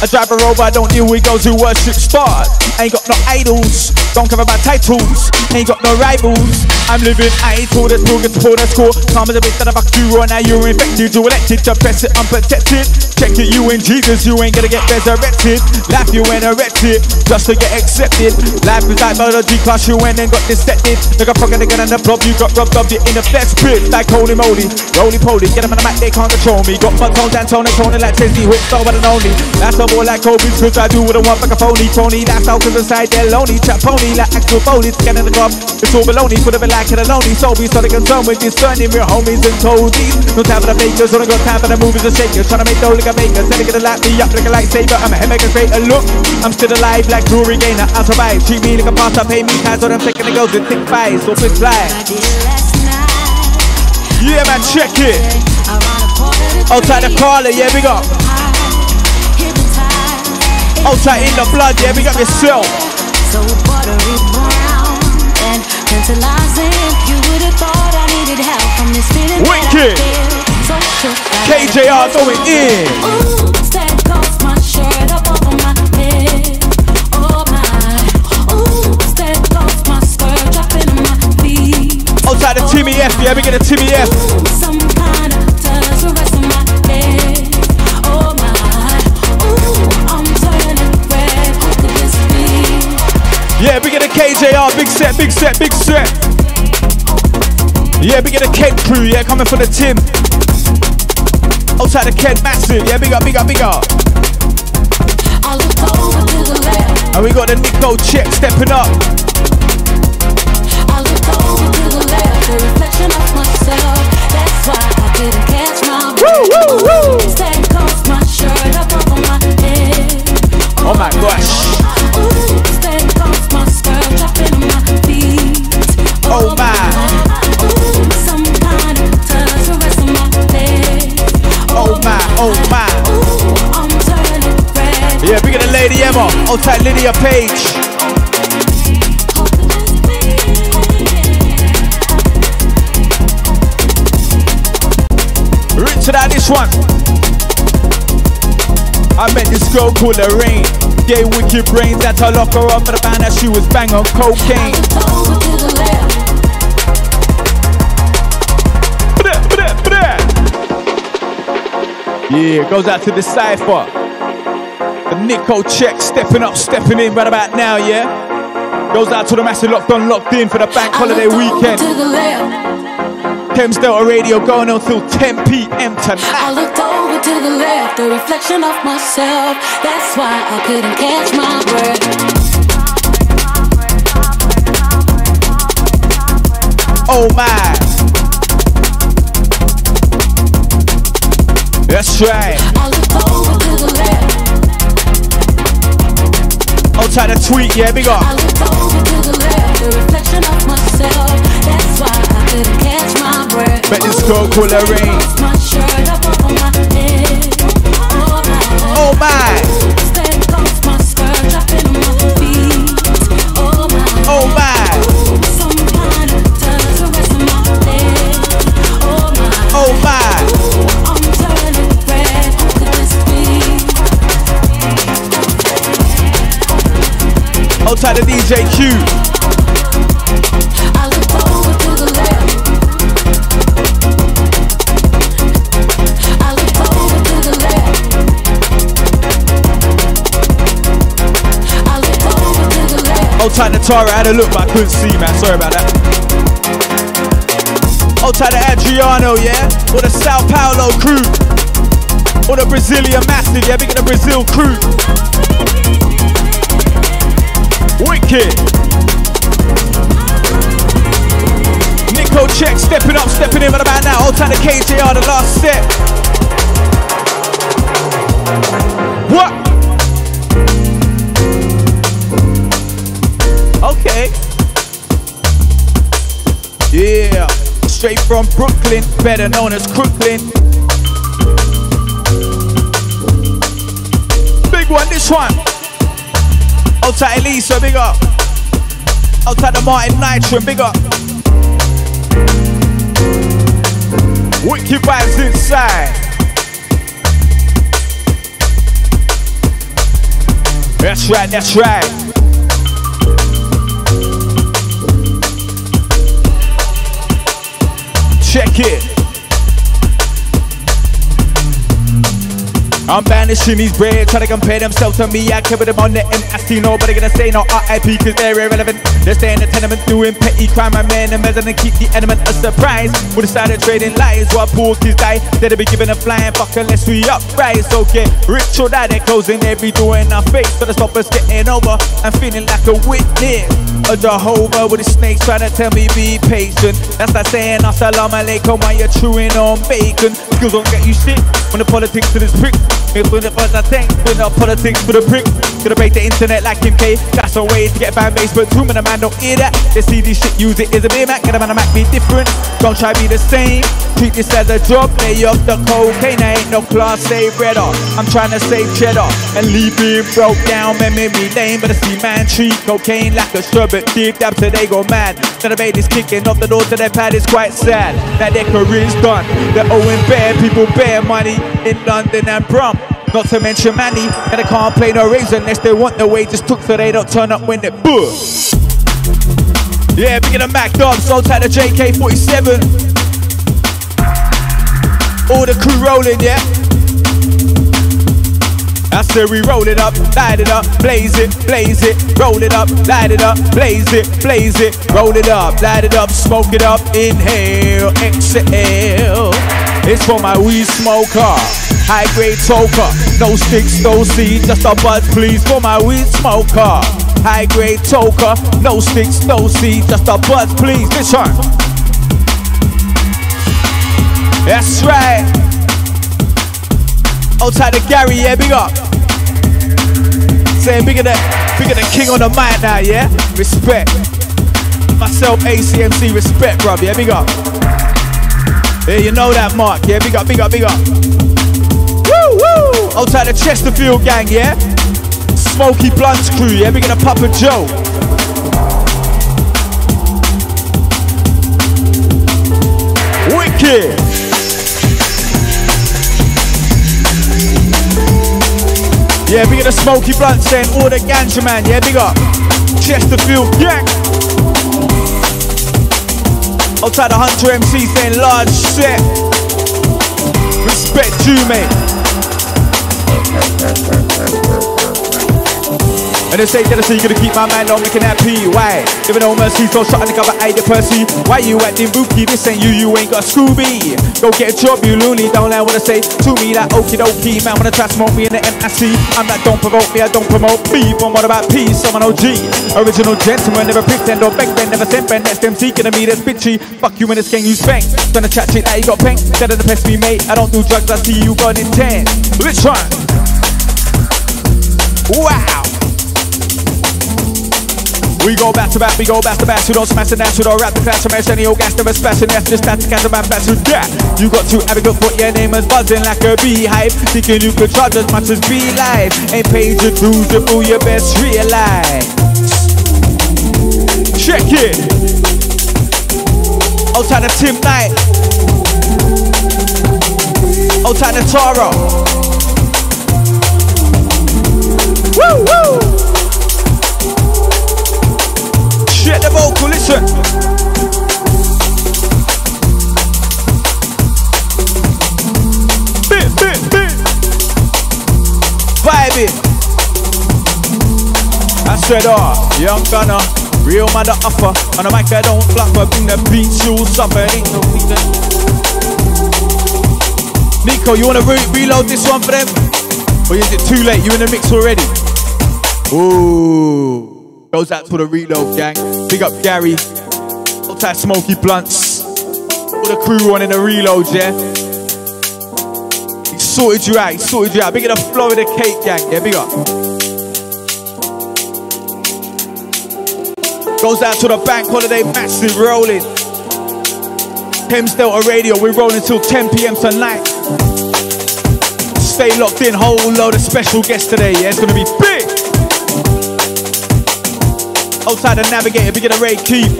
I drive a rover, I don't deal with girls who worship stars. Ain't got no idols, don't care about titles. Ain't got no rivals. I'm living idle, that's cool, get support, that's cool. Calm as a bitch that I fuck you on, now you're infected. You elected to press it unprotected. Check it, you in Jesus, you ain't gonna get resurrected. Life you ain't erected, just to get accepted. Life is like biology class, you and got dissected. Like a fucking nigga on the blob, you got rubbed up, you in the flesh pit. Like holy moly, roly poly, get them on the mic, they can't control me. Got my tones and tone and tone like Tessie, whip, so but only. That's the more like Kobe's Cause I do what I want like a phony Tony. That's how cause inside they're lonely. Chat pony like actual Foley Scanning the club It's all baloney Put a bit like it a lonely. Soul Be starting concerned with discerning Real homies and toadies. No time for the fakers Only got time for the movies and shakers. Trying to make dough like a baker. Instead of gonna light me up like a lightsaber. I'm a head make a greater look I'm still alive like Gloria Gaynor I survive. Treat me like a pastor. Pay me cash Or I'm taking the girls with thick thighs. So quick fly. Yeah man check it. Outside the caller yeah we up Outside in the blood, yeah, big up yourself. So buttery brown and tantalizing. You would have thought I needed help from this feeling. Wicked. So KJR going in. Ooh, that cost my shirt up over my head. Oh my. Ooh, that cost my skirt dropping on my feet. Outside the Timmy F, yeah, we get a Timmy F. KJR, big set, big set, big set. Yeah, we get the Kent crew, yeah, coming for the Tim. Outside the Kent, massive, yeah, big up, big up, big up. And we got the Nikocheck stepping up. I looked over to the left, Emma. Outside Lydia Page. Rich out this one. I met this girl called Lorraine. Gay wicked brains that I lock her up for the band that she was bang on cocaine. Yeah, goes out to the cipher. The Nikocheck stepping up, stepping in right about now, yeah? Goes out to the massive locked on, locked in for the bank holiday weekend. Thames Delta Radio going on till 10 p.m. tonight. I looked over to the left, the reflection of myself. That's why I couldn't catch my breath. Oh my. That's right. Outside the tweet, yeah, big up. I looked over to the left, the reflection of myself. That's why I couldn't catch my breath. Bet this girl my. Oh my. Oh my. Outside the DJ Q. Hold tight to Tara, I had a look but I couldn't see man, sorry about that. Hold tight to Adriano, yeah? Or the Sao Paulo crew. Or the Brazilian Massive, yeah? Big in the Brazil crew. Wicked. Nikocheck, stepping up, stepping in right about now. Hold tight to KJR, the last set. What? Okay. Yeah. Straight from Brooklyn, better known as Crooklyn. Big one, this one. Outside Elisa, big up. Outside the Martin Nitro, big up. Wicked vibes inside. That's right, that's right. Check it. I'm banishing these bread, trying to compare themselves to me. I cover them on the end. I see nobody gonna say no RIP cause they're irrelevant. They're staying in the tenement doing petty crime. My man, and and keep the element a surprise. We decided trading lies while poor kids die. They'd be giving a flying fuck unless we uprise. So get rich or die, they're closing every door in our face. The stop us getting over. I'm feeling like a witness. A Jehovah with the snakes trying to tell me be patient. That's like saying assalamu alaikum while you're chewing on bacon. Skills don't get you shit when the politics to this prick. It's when the first I think, when the politics for the prick. Gonna break the internet like Kim K. Got some ways to get fan base, but too many man don't hear that. They see this shit, use it as a beer Mac. Get a man a Mac be different. Don't try be the same. Treat this as a job, lay off the cocaine. I ain't no class A breader. I'm trying to save cheddar and leave being broke down memory lane. But I see man treat cocaine like a sherbet. Deep dab so they go mad. Then the baby's kicking off the door to their pad. It's quite sad that their career's done. They're owing bare people bare money in London and Brum. Not to mention Manny, and they can't play no razor unless they want the wages took so they don't turn up when they boo. Yeah, big in the Mac Dobbs, so tight the JK47. All the crew rolling, yeah. I said we roll it up, light it up, blaze it, blaze it, roll it up, light it up, blaze it, blaze it, roll it up, light it up, smoke it up, inhale, exhale. It's for my weed smoker, high grade toker, no sticks, no seeds, just a bud please for my weed smoker. High grade toker, no sticks, no seeds, just a bud please. This one. That's right. Outside of Gary, yeah, big up. Saying bigger than bigger than king on the mic now, yeah? Respect. Myself, ACMC, respect, bruv, yeah, big up. Yeah, you know that mark, yeah, big up, big up, big up. Woo, woo! Outside the Chesterfield gang, yeah? Smoky Blunts crew, yeah, big up Papa Joe. Wicked! Yeah, big up the Smoky Blunt saying all the ganja man, yeah, big up. Chesterfield gang. Outside the Hunter MC saying large set. Respect you, mate. And they say, Jealousy, you gonna keep my mind on making that P. Why? Giving no mercy, so shot and cover eye the Percy. Why you acting bookie? This ain't you, you ain't got Scooby. Go get a job, you loony. Don't I say to me, that okie dokie. Man, wanna try smoke me in the MIC. I'm like, don't provoke me, I don't promote beef. I'm what about peace? I'm an OG. Original gentleman, never pretend or beg, then never sent friend. Next MC, gonna me that's bitchy. Fuck you in this gang, you spank. To chat shit that you got pink. Better than pest me, mate. I don't do drugs, I see you got intent. Which one? Wow. We go back to back, we go back to back. We don't smash the dance, we don't rap the clash. Smash any old gas, never smash that's just that to catch a man back to that. You got to have good foot, your name is buzzing like a beehive. Thinking you could charge as much as be live. Ain't paid your dues, you fool, you best realize. Check it. Outside of Tim Knight. Outside of Tara. Woo, woo. Check the vocal, listen. Bit, bit, bit. Vibe it. I said, oh, young gunner, real mother offer. On the mic, I don't fluffer, bring the beat, you'll suffer. Ain't no reason. Nico, you wanna re- reload this one for them? Or is it too late? You in the mix already? Ooh. Goes out to the reload gang. Big up Gary. Outside Smoky Blunts. All the crew in the reload, yeah? He sorted you out, he sorted you out. Big up the Florida Cake gang, yeah? Big up. Goes out to the bank holiday massive rolling. Thames Delta Radio, we're rolling till 10 p.m. tonight. Stay locked in, whole load of special guests today, yeah? It's gonna be big! Outside the Navigator, big the Ray Keith.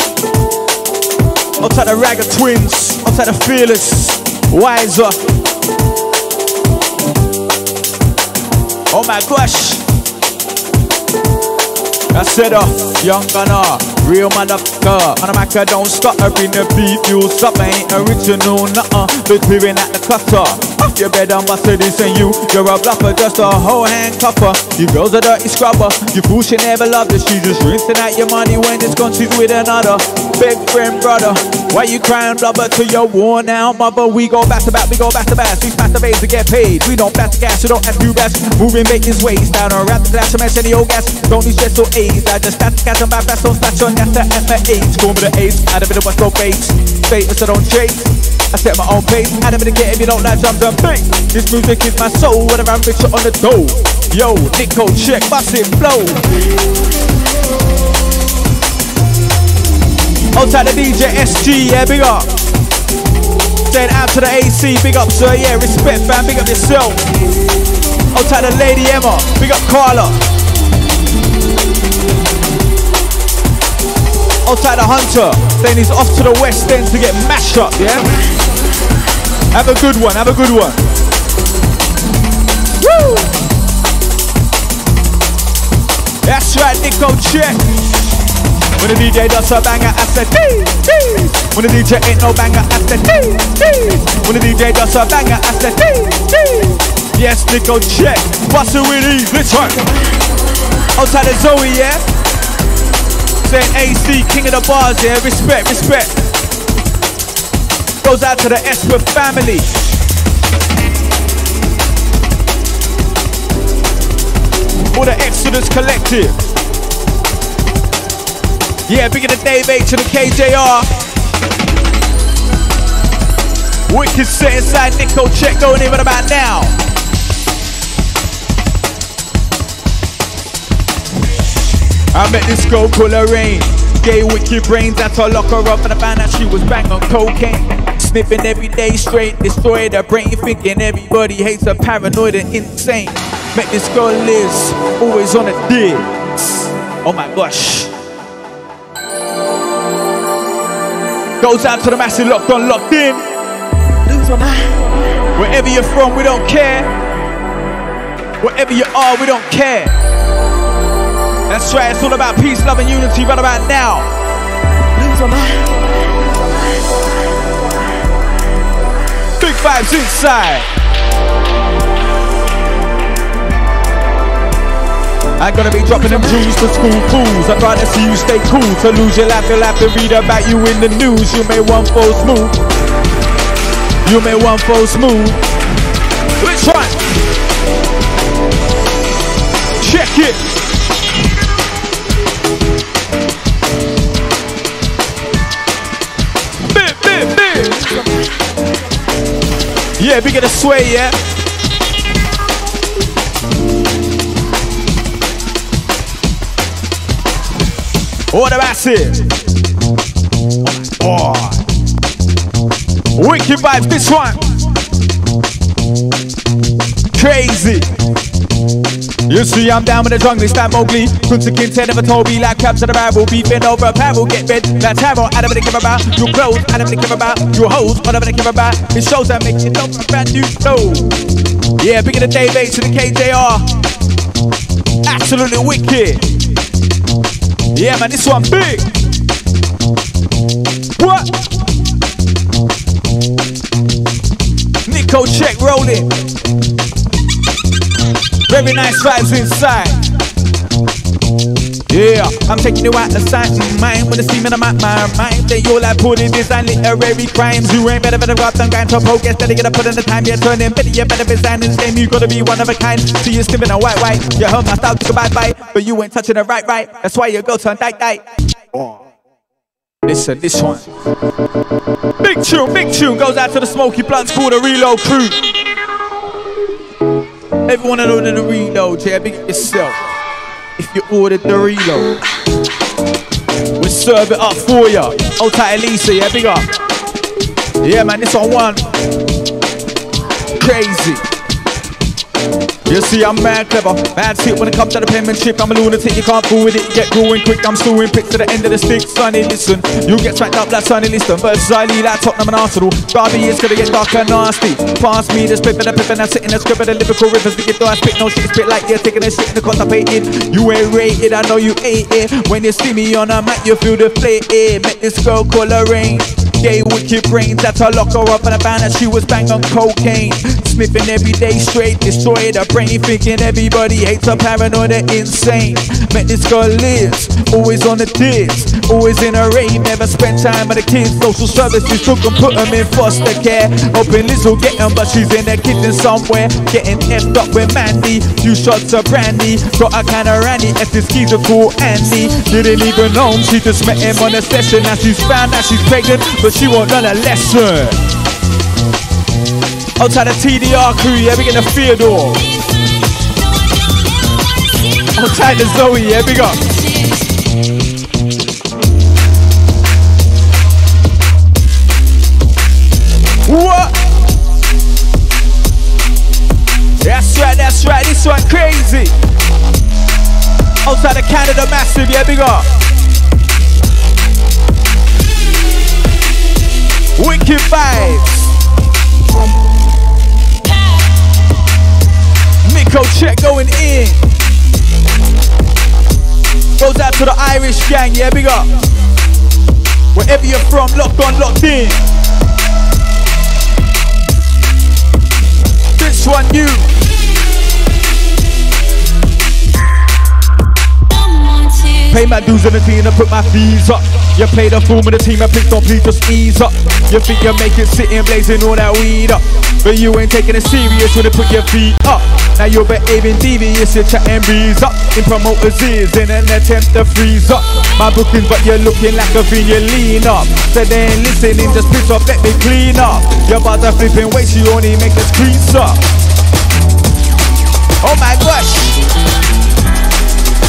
Outside the Ragga Twins. Outside the Fearless. Wiser. Oh my gosh. I said, uh, young gunner, real motherfucker. Mic, I don't stop. I bring the beat, you stop. I ain't original, nuh-uh. But clearing at the cutter. Bed, I'm busted this and you. You're a bluffer, just a whole hand cupper. You girls a dirty scrubber. You fool, she never loved her. She just rinsing out your money when it's gone. She's with another. Big friend, brother. Why you crying, blubber, to your worn out mother? We go back to back, we go back to back. We smash the base to get paid. We don't blast the gas, you don't have to gas. Moving, making ways down around the glass. I'm any old gas. Don't need stress or AIDS. I just to catch on my best on snatch on. That's the F AIDS. Call me the AIDS. Out of it, what's no base. Status, I don't chase. I set my own pace. Out of it, get if you don't like drums and bass. This music is my soul. Whatever I'm richer on the dough. Yo, Nico, check, bust it, flow. Outside the DJ SG, yeah, big up. Then out to the AC, big up, sir, yeah, respect, fam, big up yourself. Outside the Lady Emma, big up Carla. Outside the Hunter, then he's off to the West End to get mashed up, yeah? Have a good one, have a good one. Woo! That's right, Nico, check. When the DJ does a banger, I said dee, dee. When the DJ ain't no banger, I said dee, dee. When the DJ does a banger, I said dee, dee. Yes, Nico, check. What's it with these? Listen. Outside of Zoe, yeah? Saying AC, king of the bars, yeah? Respect, respect. Goes out to the Esworth family. All the Exodus Collective. Yeah, bigger than Dave Aitch to the KJR. Wicked set inside Nikocheck going in right about now. I met this girl called Lorraine. Gay wicked brains, that's her lock her up and I found out she was bang on cocaine. Sniffing every day straight, destroyed her brain, thinking everybody hates a paranoid and insane. Make this girl Liz, always on a diss. Oh my gosh. Goes out to the massive locked on, locked in. Lose my mind. Wherever you're from, we don't care. Wherever you are, we don't care. That's right, it's all about peace, love, and unity right about now. Lose my mind. Vibes inside. I gotta be dropping them jewels to school fools. I'd rather see you stay cool. To lose your life, you'll have to read about you in the news. You may want false move. You may want false move. Which one? Check it. Yeah, big the sway, yeah. What a massive! Oh, wicked vibes, this one. Crazy. You see, I'm down with the jungle, it's that Mowgli. Kunta Kinte never told me like crabs in the barrel. Beefing over a barrel, get bent. That's tarot, I don't really care about. Your clothes, I don't really care about. Your hoes, I don't care about. It shows that make you know a brand new flow. Yeah, bigger than Dave Aitch to the KJR. Absolutely wicked. Yeah, man, this one big. What? Nikocheck rolling. Very nice vibes inside. Yeah, I'm taking you out the sight of mind when the steam in my, mind. They all I put in design literary crimes. You ain't better better up than going to progress. Better get up put in the time you're turning. Better you better this game. You gotta be one of a kind. See you stimming a white white. You heard my style, goodbye bye. But you ain't touching the right right. That's why you go turn tight tight. Listen, this one. Big tune, big tune goes out to the Smoky Blunts called the Reload Crew. Everyone that ordered the reload, yeah, big yourself if you ordered the reload. We'll serve it up for ya. Old tight Elisa, yeah, big up. Yeah, man, this on one. Crazy. You see, I'm mad clever, mad sick when it comes to the penmanship. I'm a lunatic, you can't fool with it. Get going quick, I'm stewing pick to the end of the stick. Sonny, listen, you get smacked up like Sonny Liston. Versailles, like Tottenham and Arsenal. Derby is gonna get dark and nasty. Pass me the spit, and the pip, and I'm sitting script of the lyrical rivers. Get though I spit no shit, spit like you're taking a shit in the constipated. You ain't rated, I know you ain't it. When you see me on a mat, you feel the flame. Met this girl call her rain. Gay wicked brains that I lock her up in a band that she was bang on cocaine. Sniffing every day straight, destroyed her brain, thinking everybody hates her paranoid and insane. Met this girl Liz, always on the diss, always in a rave, never spent time with the kids. Social services took them, put them in foster care. Hoping Liz will get them, but she's in the kitchen somewhere, getting effed up with Mandy. Few shots of brandy, got a kind of randy. F this geezer called Andy. Didn't even know him, she just met him on a session. Now she's found out she's pregnant, but she won't learn a lesson. Outside the TDR crew, yeah, we get the Theodore. Outside the Zoe, yeah, big up. What? That's right, that's right, this one crazy. Outside of Canada, massive, yeah, big up. Wicked vibes. Nico check going in. Goes out to the Irish gang, yeah, big up. Wherever you're from, locked on, locked in. This one, you. Pay my dues in the team and put my fees up. You play the fool with the team and pick don't please just ease up. You think you make it sitting blazing all that weed up. But you ain't taking it serious when they put your feet up. Now you're behaving devious, you're chatting breeze up. In promoters' ears in an attempt to freeze up. My bookings, but you're looking like a fiend, you lean up. So then listening, just piss up, let me clean up. You're about flipping waste, you only make the screens up. Oh my gosh.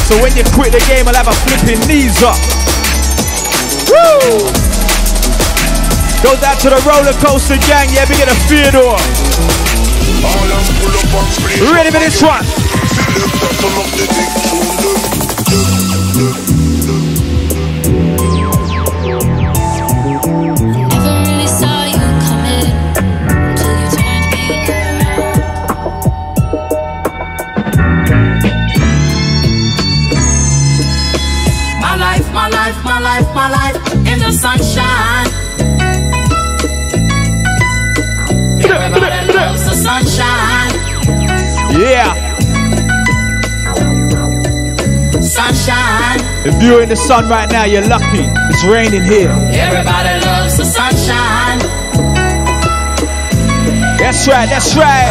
So when you quit the game, I'll have a flipping knees up. Woo! Goes out to the roller coaster gang, yeah, we get a Theodore. Ready for this one? If you're in the sun right now, you're lucky. It's raining here. Everybody loves the sunshine. That's right, that's right.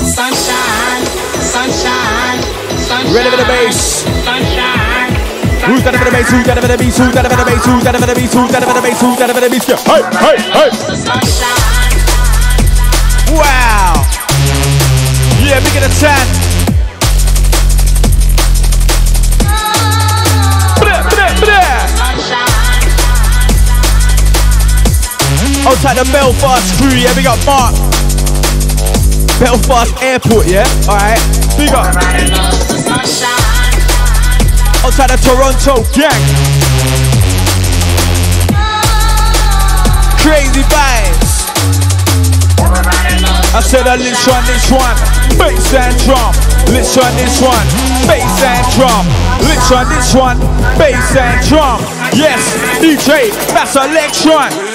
Sunshine, sunshine, sunshine. Ready for the bass. Sunshine. Who's got a bit of bass? Who's got a bit of bass? Who's got a bit of bass? Who's got a bit of bass? Who's got a bit of bass? Who's got a bit of bass? Hey, hey, hey! Wow! Yeah, big at a Outside the Belfast crew, yeah, we got Mark. Belfast Airport, yeah? Alright, big up outside of Toronto gang. Crazy vibes. I said I let's run this one, bass and drum. Let's run this one, bass and drum. Let's run this one, bass and drum. Yes, DJ, that's election.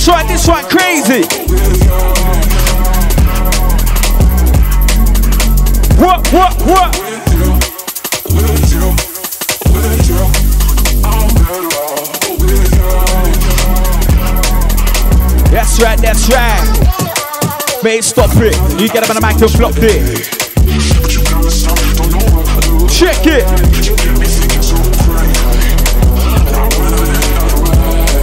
Let's try this one crazy. What, what, what? That's right, that's right. Mate, stop it. You get up on the mic and flop it. Check it.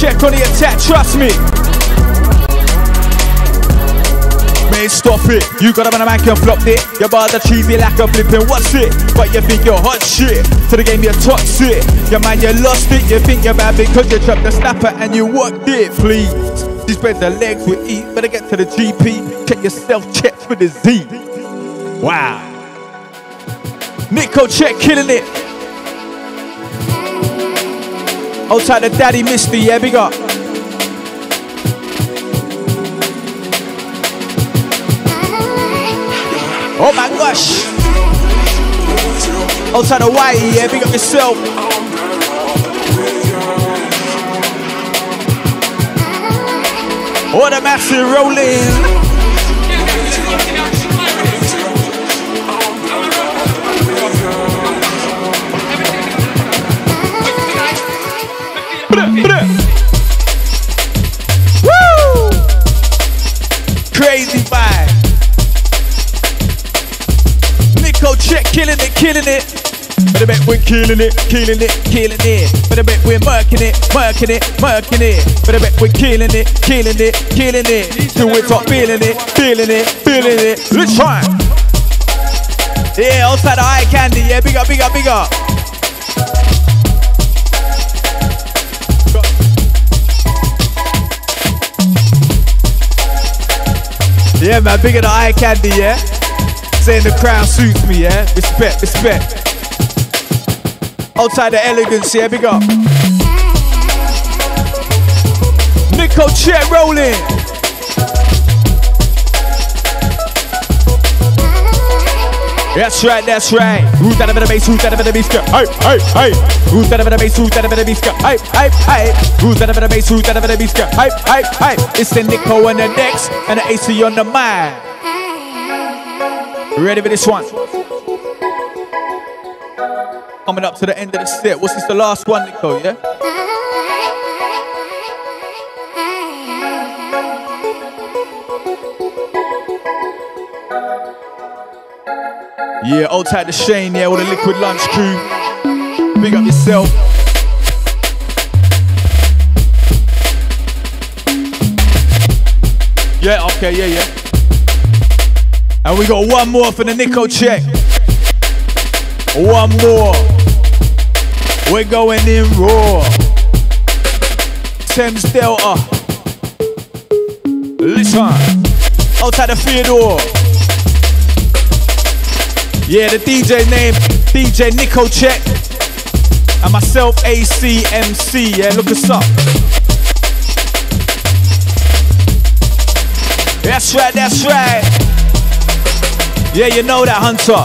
check on the attack, trust me. Man, stop it. You got up on a mic and flopped it. Your bars are cheesy like a flipping what's it? But you think you're hot shit. To the game, you're toxic. Your man, you lost it. You think you're bad because you dropped the snapper and you worked it. Please. She spread the legs with E. Better get to the GP. Check yourself, check for the Z. Wow. Nikocheck killing it. Outside the daddy Misty, yeah, big up. Oh my gosh. Outside the Y, yeah, big up yourself. Oh, the massive rolling. Crazy vibe. Nikocheck, killing it, killing it. But I bet we're killing it, killing it, killing it. But I bet we're murking it, murking it, murking it. But I bet we're killing it, killing it, killing it. Till we top feeling it, feeling it, feeling it. Let's try. Yeah, outside the eye candy. Yeah, big up, big up, big up. Yeah, man, bigger the eye candy, yeah? Saying the crown suits me, yeah? Respect, respect. Outside the elegance, yeah, big up. Nikocheck rolling. That's right, that's right. Who's that over the bass? Who's that over the bass? Hey, hey, hey. Who's that over the bass? Who's that over the bass? Hey, hey, hey. Who's that over the bass? Who's that over the bass? Hey, hey, hey. It's the Nico on the decks and the AC on the mind. Ready for this one? Coming up to the end of the set. What's this? The last one, Nico? Yeah. Yeah, old tight to Shane, yeah, with the liquid lunch crew. Big up yourself. Yeah, okay, yeah, yeah. And we got one more for the Nikocheck. One more. We're going in raw. Thames Delta. Listen. Outside the Theodore. Yeah, the DJ name, DJ Nikocheck. And myself, ACMC. Yeah, look us up. That's right, that's right. Yeah, you know that, Hunter.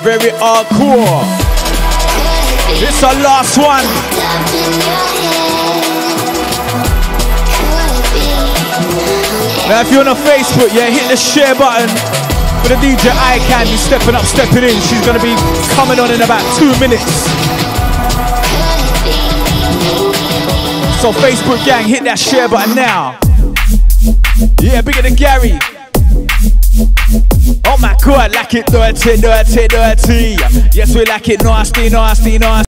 Very hardcore. This our last one. Now, if you're on Facebook, yeah, hit the share button for the DJ Eye Candy stepping up, stepping in. She's gonna be coming on in about two minutes. So, Facebook gang, hit that share button now. Yeah, bigger than Gary. Oh my god, like it dirty, dirty, dirty. Yes, we like it nasty, nasty, nasty.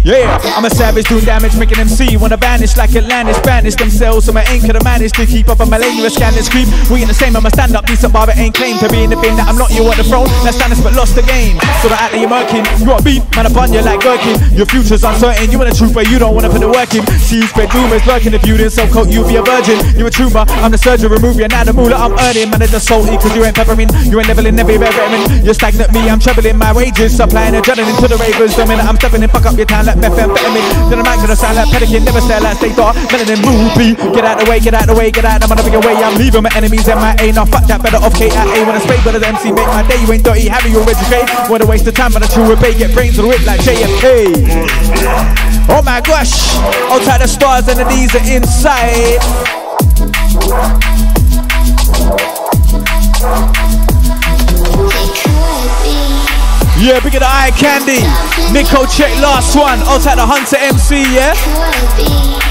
Yeah, I'm a savage doing damage, making them see. Wanna vanish like Atlantis, banish themselves. So my aim could have managed to keep up on my lane. You a scandalous creep. We in the same, I'm a stand up, decent bar, but ain't claim to be in the bin that I'm not you on the throne. Let's stand but lost the game. So the act that you're murking, you got beat, man upon you like gherkin. Your future's uncertain, you want a truth, but you don't wanna put the work in. See you spread rumors lurking. If you didn't sell coke, you'd be a virgin. You a tumor, I'm the surgeon, remove you, now the moolah I'm earning. Man, it's just salty, cause you ain't peppering. You ain't leveling, never veteran. You're stagnant, me, I'm trebling my wages. Supplying adrenaline to the ravers. The minute I'm stepping in, fuck up your time like methamphetamine. Then I'm gonna sound like pelican, never stay like stay dark. Melanin ruby. Get out the way, get out the way, get out I'm on the motherfucking way. I'm leaving my enemies in my A. Now fuck that, better off K at A. When I spray, better than MC, make my day. You ain't dirty, have you already trade? What a waste of time, but I true obey. Get brains to the whip like JFK. Oh my gosh, outside the stars and the D's are inside. Yeah, big of the eye candy. Nikocheck last one. Outside the Hunter MC, yeah?